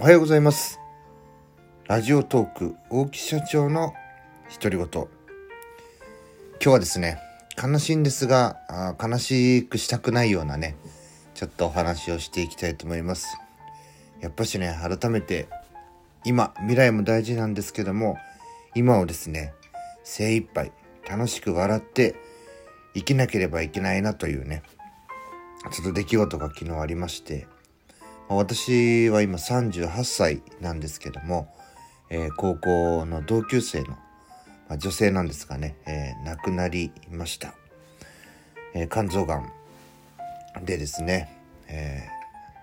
おはようございます。ラジオトーク大木社長の独り言。今日はですね悲しいんですがあ悲しくしたくないようなねちょっとお話をしていきたいと思います。やっぱしね改めて今未来も大事なんですけども今をですね精一杯楽しく笑って生きなければいけないなというねちょっと出来事が昨日ありまして、私は今38歳なんですけども、えー、高校の同級生の、まあ、女性なんですがね、えー、亡くなりました。えー、肝臓がんでですね、え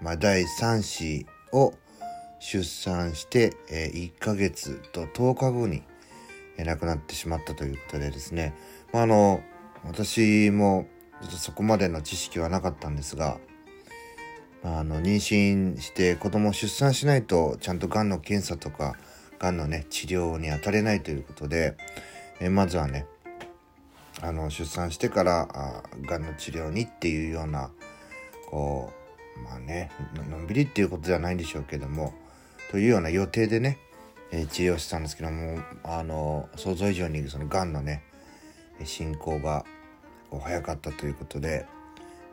まあ、第3子を出産して、え1ヶ月と10日後に、え亡くなってしまったということでですね、まあ、あの私もちょっとそこまでの知識はなかったんですが、あ、の妊娠して子供を出産しないとちゃんとがんの検査とかがんのね治療に当たれないということで、えまずはねあの出産してからがんの治療にっていうようなこうまあねのんびりっていうことではないんでしょうけどもというような予定でね、え、治療してたんですけどもあの想像以上にそのがんのね進行が早かったということで、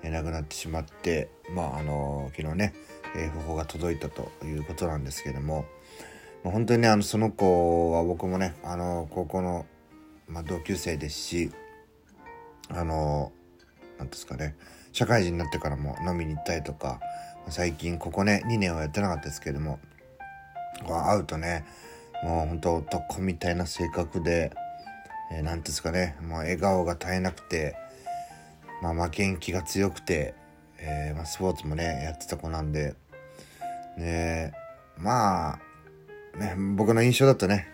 え亡くなってしまってまああの昨日ね、え訃報が届いたということなんですけども、まあ、本当にねあのその子は僕もねあの高校の、まあ、同級生ですしあの何ですかね社会人になってからも飲みに行ったりとか最近ここね2年はやってなかったですけども会うとねもう本当男みたいな性格で何えー、なんですかね、もう笑顔が絶えなくて、まあ、負けん気が強くて、えー、まあ、スポーツもね、やってた子なんで、ね、まあ、ね、僕の印象だとね、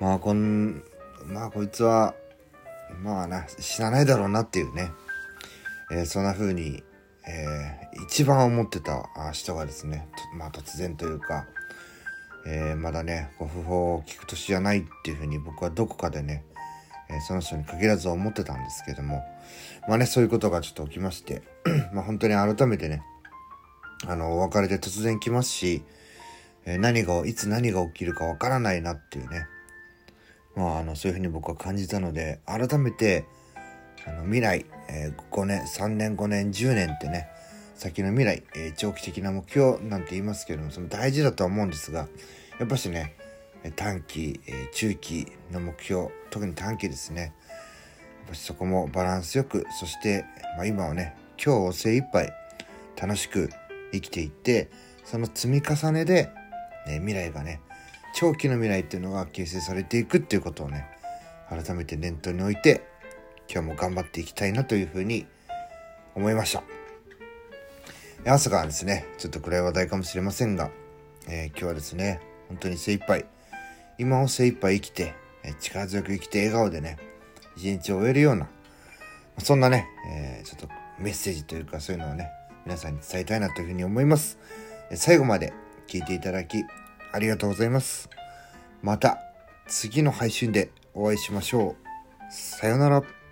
まあ、こん、まあ、こいつは、まあな、死なないだろうなっていうね、えー、そんな風に、えー、一番思ってた人がですね、まあ突然というか、えー、まだね、ご不法を聞く年じゃないっていう風に僕はどこかでね、えー、その人に限らず思ってたんですけども、まあね、そういうことがちょっと起きまして、まあ本当に改めてね、あの、お別れで突然来ますし、えー、何が、いつ何が起きるかわからないなっていうね、まああの、そういうふうに僕は感じたので、改めて、あの、未来、えー、5年、3年、5年、10年ってね、先の未来、えー、長期的な目標なんて言いますけども、その大事だとは思うんですが、やっぱしね、短期、中期の目標、特に短期ですね。そこもバランスよく、そして、まあ、今はね、今日を精一杯楽しく生きていって、その積み重ねで、ね、未来がね、長期の未来っていうのが形成されていくっていうことをね、改めて念頭に置いて、今日も頑張っていきたいなというふうに思いました。朝からですね、ちょっと暗い話題かもしれませんが、えー、今日はですね、本当に精一杯今を精一杯生きて、力強く生きて笑顔でね、一日を終えるような、そんなね、えー、ちょっとメッセージというかそういうのをね、皆さんに伝えたいなというふうに思います。最後まで聞いていただきありがとうございます。また次の配信でお会いしましょう。さようなら。